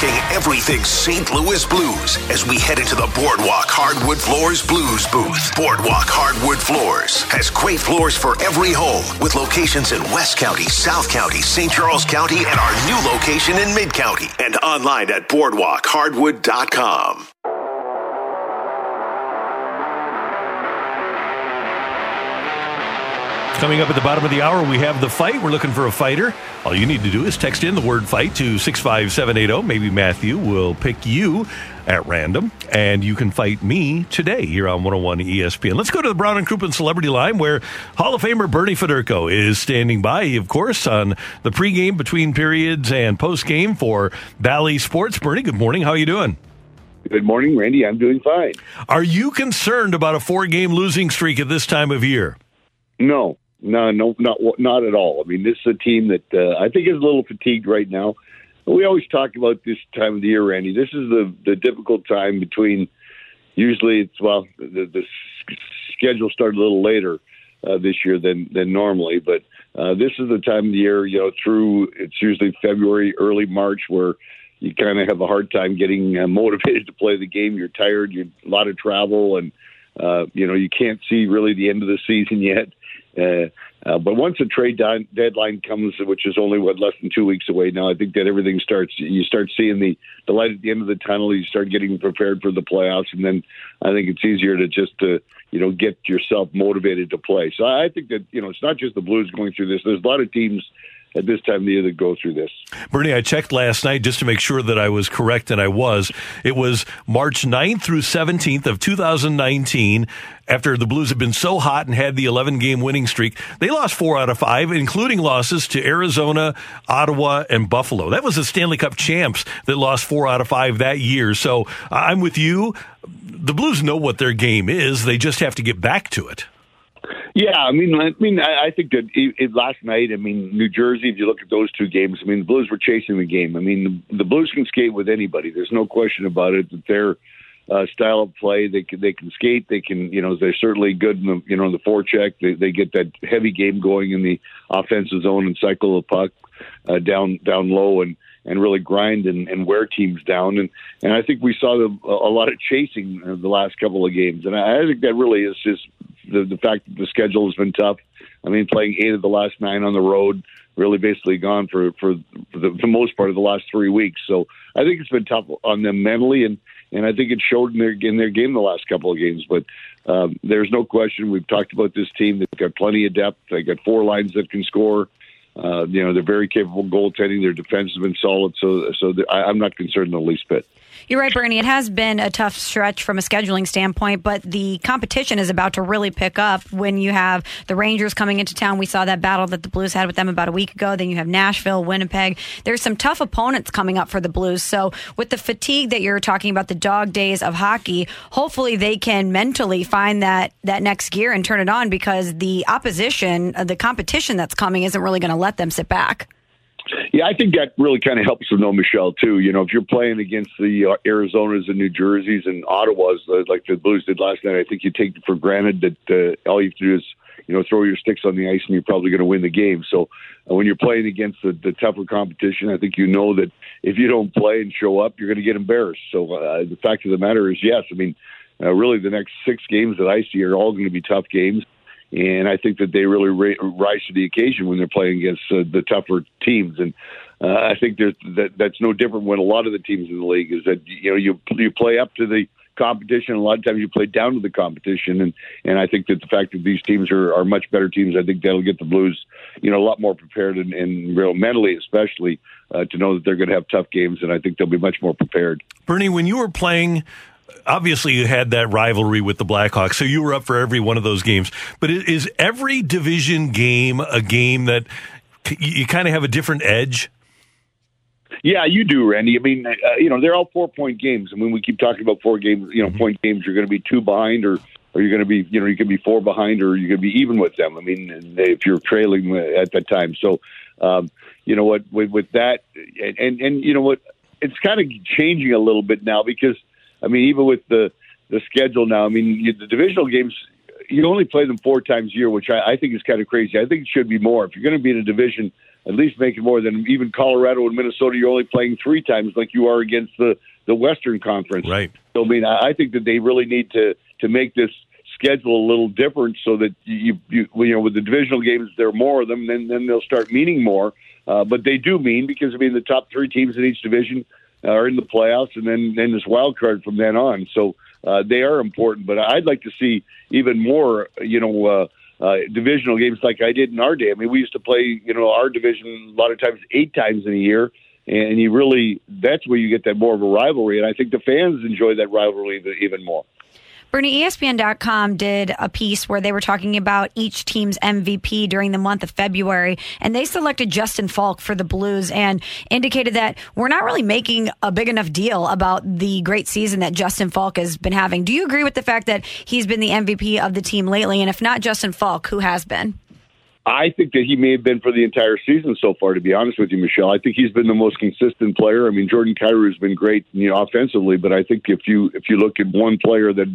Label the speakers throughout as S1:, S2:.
S1: Talking everything St. Louis Blues as we head into the Boardwalk Hardwood Floors Blues booth. Boardwalk Hardwood Floors has great floors for every home with locations in West County, South County, St. Charles County, and our new location in Mid County. And online at boardwalkhardwood.com.
S2: Coming up at the bottom of the hour, we have the fight. We're looking for a fighter. All you need to do is text in the word fight to 65780. Maybe Matthew will pick you at random, and you can fight me today here on 101 ESPN. Let's go to the Brown and Crouppen Celebrity Line where Hall of Famer Bernie Federko is standing by, of course, on the pregame, between periods, and postgame for Bally Sports. Bernie, good morning. How are you doing?
S3: Good morning, Randy. I'm doing fine.
S2: Are you concerned about a four game losing streak at this time of year?
S3: No, no, no, not not at all. I mean, this is a team that uh, I think is a little fatigued right now. We always talk about this time of the year, Randy. This is the the difficult time between. Usually, it's well, the, the schedule started a little later uh, this year than than normally, but uh, this is the time of the year. You know, through it's usually February, early March, where you kind of have a hard time getting uh, motivated to play the game. You're tired. You're a lot of travel, and uh, you know you can't see really the end of the season yet. Uh, uh, but once the trade deadline comes, which is only what less than two weeks away now, I think that everything starts. You start seeing the the light at the end of the tunnel. You start getting prepared for the playoffs, and then I think it's easier to just to you know get yourself motivated to play. So I think that you know it's not just the Blues going through this. There's a lot of teams at this time of the year that go through this.
S2: Bernie, I checked last night just to make sure that I was correct, and I was. It was March 9th through 17th of 2019. After the Blues had been so hot and had the 11 game winning streak, they lost four out of five, including losses to Arizona, Ottawa, and Buffalo. That was the Stanley Cup champs that lost four out of five that year. So I'm with you. The Blues know what their game is, they just have to get back to it.
S3: Yeah, I mean, I mean, I think that it, it, last night, I mean, New Jersey. If you look at those two games, I mean, the Blues were chasing the game. I mean, the, the Blues can skate with anybody. There's no question about it. That their uh, style of play, they can they can skate. They can, you know, they're certainly good in the you know the forecheck. They they get that heavy game going in the offensive zone and cycle the puck uh, down down low and and really grind and, and wear teams down. And and I think we saw the, a lot of chasing the last couple of games. And I, I think that really is just the, the fact that the schedule has been tough. I mean, playing eight of the last nine on the road, really basically gone for for, for the, the most part of the last three weeks. So I think it's been tough on them mentally, and and I think it showed in their in their game the last couple of games. But um, there's no question. We've talked about this team. They've got plenty of depth. They got four lines that can score. Uh, you know, they're very capable goaltending. Their defense has been solid. So, so I, I'm not concerned in the least bit.
S4: You're right, Bernie. It has been a tough stretch from a scheduling standpoint, but the competition is about to really pick up when you have the Rangers coming into town. We saw that battle that the Blues had with them about a week ago. Then you have Nashville, Winnipeg. There's some tough opponents coming up for the Blues. So, with the fatigue that you're talking about, the dog days of hockey, hopefully they can mentally find that that next gear and turn it on because the opposition, uh, the competition that's coming, isn't really going to let them sit back.
S3: Yeah, I think that really kind of helps with no Michelle too. You know, if you're playing against the uh, Arizonas and New Jerseys and Ottawas uh, like the Blues did last night, I think you take for granted that uh, all you have to do is you know throw your sticks on the ice and you're probably going to win the game. So uh, when you're playing against the, the tougher competition, I think you know that if you don't play and show up, you're going to get embarrassed. So uh, the fact of the matter is, yes, I mean, uh, really the next six games that I see are all going to be tough games and I think that they really ra- rise to the occasion when they're playing against uh, the tougher teams. And uh, I think that that's no different when a lot of the teams in the league is that you know you you play up to the competition. A lot of times you play down to the competition, and and I think that the fact that these teams are, are much better teams, I think that'll get the Blues, you know, a lot more prepared and, and real mentally, especially uh, to know that they're going to have tough games, and I think they'll be much more prepared.
S2: Bernie, when you were playing obviously you had that rivalry with the Blackhawks, so you were up for every one of those games. But is every division game a game that you kind of have a different edge?
S3: Yeah, you do, Randy. I mean, uh, you know, they're all four point games. I mean, we keep talking about four games, you know, mm-hmm. point games. You're going to be two behind or or you're going to be, you know, you can be four behind, or you're going to be even with them. I mean, if you're trailing at that time. So, um, you know what, with, with that, and, and and you know what, it's kind of changing a little bit now because, I mean, even with the the schedule now, I mean, you, the divisional games. You only play them four times a year, which I, I think is kind of crazy. I think it should be more. If you're going to be in a division, at least make it more than even Colorado and Minnesota. You're only playing three times, like you are against the the Western Conference.
S2: Right.
S3: So I mean, I think that they really need to to make this schedule a little different so that you you, you know with the divisional games there are more of them then then they'll start meaning more uh, but they do mean because I mean the top three teams in each division are in the playoffs and then then this wild card from then on so uh, they are important but I'd like to see even more you know uh, uh, divisional games like I did in our day I mean we used to play you know our division a lot of times eight times in a year and you really that's where you get that more of a rivalry and I think the fans enjoy that rivalry even more.
S4: Bernie, ESPN.com did a piece where they were talking about each team's MVP during the month of February, and they selected Justin Faulk for the Blues and indicated that we're not really making a big enough deal about the great season that Justin Faulk has been having. Do you agree with the fact that he's been the MVP of the team lately? And if not Justin Faulk, who has been?
S3: I think that he may have been for the entire season so far. To be honest with you, Michelle, I think he's been the most consistent player. I mean, Jordan Kyrou has been great, you know, offensively, but I think if you if you look at one player that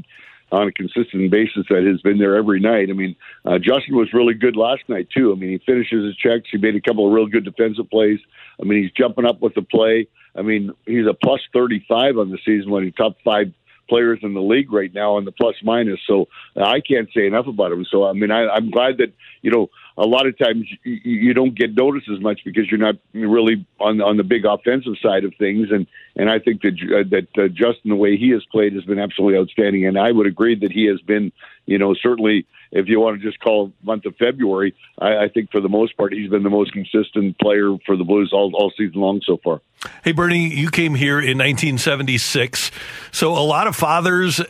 S3: on a consistent basis that has been there every night. I mean, uh, Justin was really good last night too. I mean, he finishes his checks. He made a couple of real good defensive plays. I mean, he's jumping up with the play. I mean, he's a plus 35 on the season when he's top five players in the league right now on the plus minus. So uh, I can't say enough about him. So I mean, I, I'm glad that you know a lot of times you, you don't get noticed as much because you're not really on on the big offensive side of things. And and I think that uh, that uh, Justin, the way he has played, has been absolutely outstanding. And I would agree that he has been, you know, certainly if you want to just call month of February, I, I think for the most part he's been the most consistent player for the Blues all all season long so far.
S2: Hey Bernie, you came here in 1976, so a lot of fathers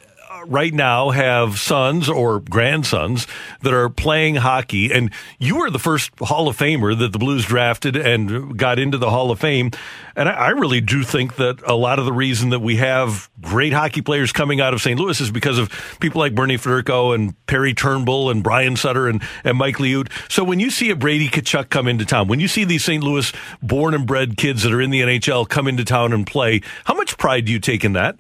S2: right now have sons or grandsons that are playing hockey, and you were the first Hall of Famer that the Blues drafted and got into the Hall of Fame. And I, I really do think that a lot of the reason that we have great hockey players coming out of St. Louis is because of people like Bernie Federko and Perry Turnbull and Brian Sutter and, and Mike Liut. So when you see a Brady Tkachuk come into town, when you see these St. Louis born and bred kids that are in the NHL come into town and play, how much pride do you take in that?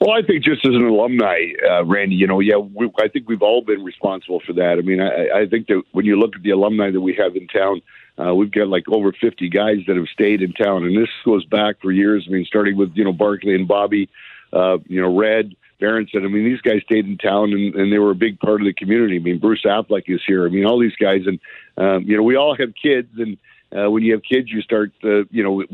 S3: Well, I think just as an alumni, uh, Randy, you know, yeah, we, I think we've all been responsible for that. I mean, I, I think that when you look at the alumni that we have in town, uh, we've got like over 50 guys that have stayed in town, and this goes back for years. I mean, starting with you know Barclay and Bobby, uh, you know Red, Berenson. I mean, these guys stayed in town and, and they were a big part of the community. I mean, Bruce Affleck is here. I mean, all these guys, and um, you know, we all have kids, and uh, when you have kids, you start, uh, you know,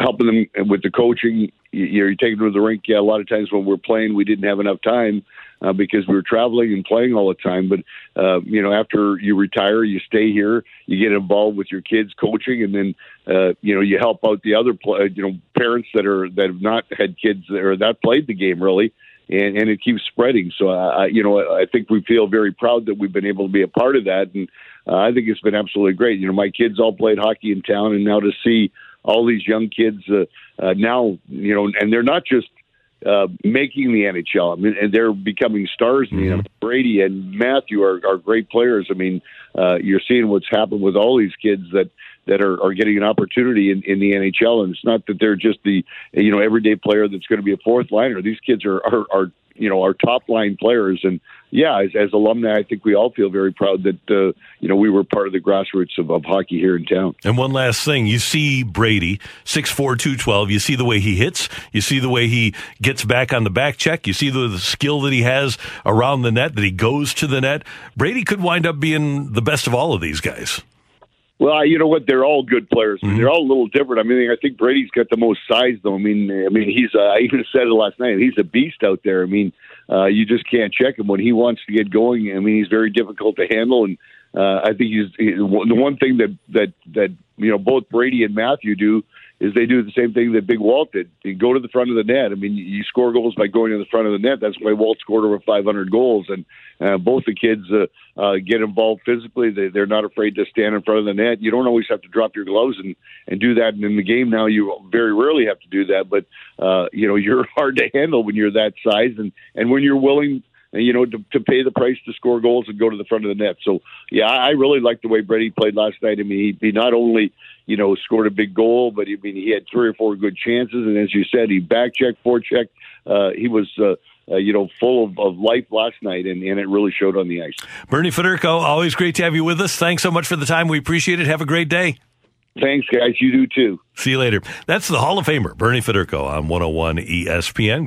S3: helping them with the coaching. You, you're taking them to the rink. Yeah, a lot of times when we're playing, we didn't have enough time uh, because we were traveling and playing all the time. But uh, you know, after you retire, you stay here. You get involved with your kids coaching, and then uh, you know you help out the other, pl- you know, parents that are that have not had kids or that played the game really and, and it keeps spreading. So, I, you know, I think we feel very proud that we've been able to be a part of that, and uh, I think it's been absolutely great. You know, my kids all played hockey in town, and now to see all these young kids uh, uh, now, you know, and they're not just uh, making the NHL. I mean, and they're becoming stars. Mm-hmm. You know, Brady and Matthew are, are great players. I mean, uh, you're seeing what's happened with all these kids that that are, are getting an opportunity in, in the NHL. And it's not that they're just the you know everyday player that's going to be a fourth liner. These kids are are, are you know our top line players. And yeah as, as alumni i think we all feel very proud that uh, you know we were part of the grassroots of, of hockey here in town.
S2: And one last thing you see brady 6'4 212 you see the way he hits. You see the way he gets back on the back check. You see the, the skill that he has around the net that he goes to the net. Brady could wind up being the best of all of these guys
S3: well, you know what? They're all good players. Mm-hmm. They're all a little different. I mean, I think Brady's got the most size, though. I mean, I mean, he's. Uh, I even said it last night. He's a beast out there. I mean, uh, you just can't check him when he wants to get going. I mean, he's very difficult to handle, and uh, I think he's, he's the one thing that that that you know both Brady and Matthew do is they do the same thing that Big Walt did. They go to the front of the net. I mean, you score goals by going to the front of the net. That's why Walt scored over 500 goals. And uh, both the kids uh, uh, get involved physically. They, they're not afraid to stand in front of the net. You don't always have to drop your gloves and, and do that. And in the game now, you very rarely have to do that. But, uh, you know, you're hard to handle when you're that size and, and when you're willing you know, to, to pay the price to score goals and go to the front of the net. So, yeah, I really liked the way Brady played last night. I mean, he, he not only, you know, scored a big goal, but I mean, he had three or four good chances. And as you said, he back checked, forechecked. Uh, he was, uh, uh, you know, full of, of life last night, and, and it really showed on the ice.
S2: Bernie Federko, always great to have you with us. Thanks so much for the time. We appreciate it. Have a great day.
S3: Thanks, guys. You do too.
S2: See you later. That's the Hall of Famer, Bernie Federko on 101 ESPN.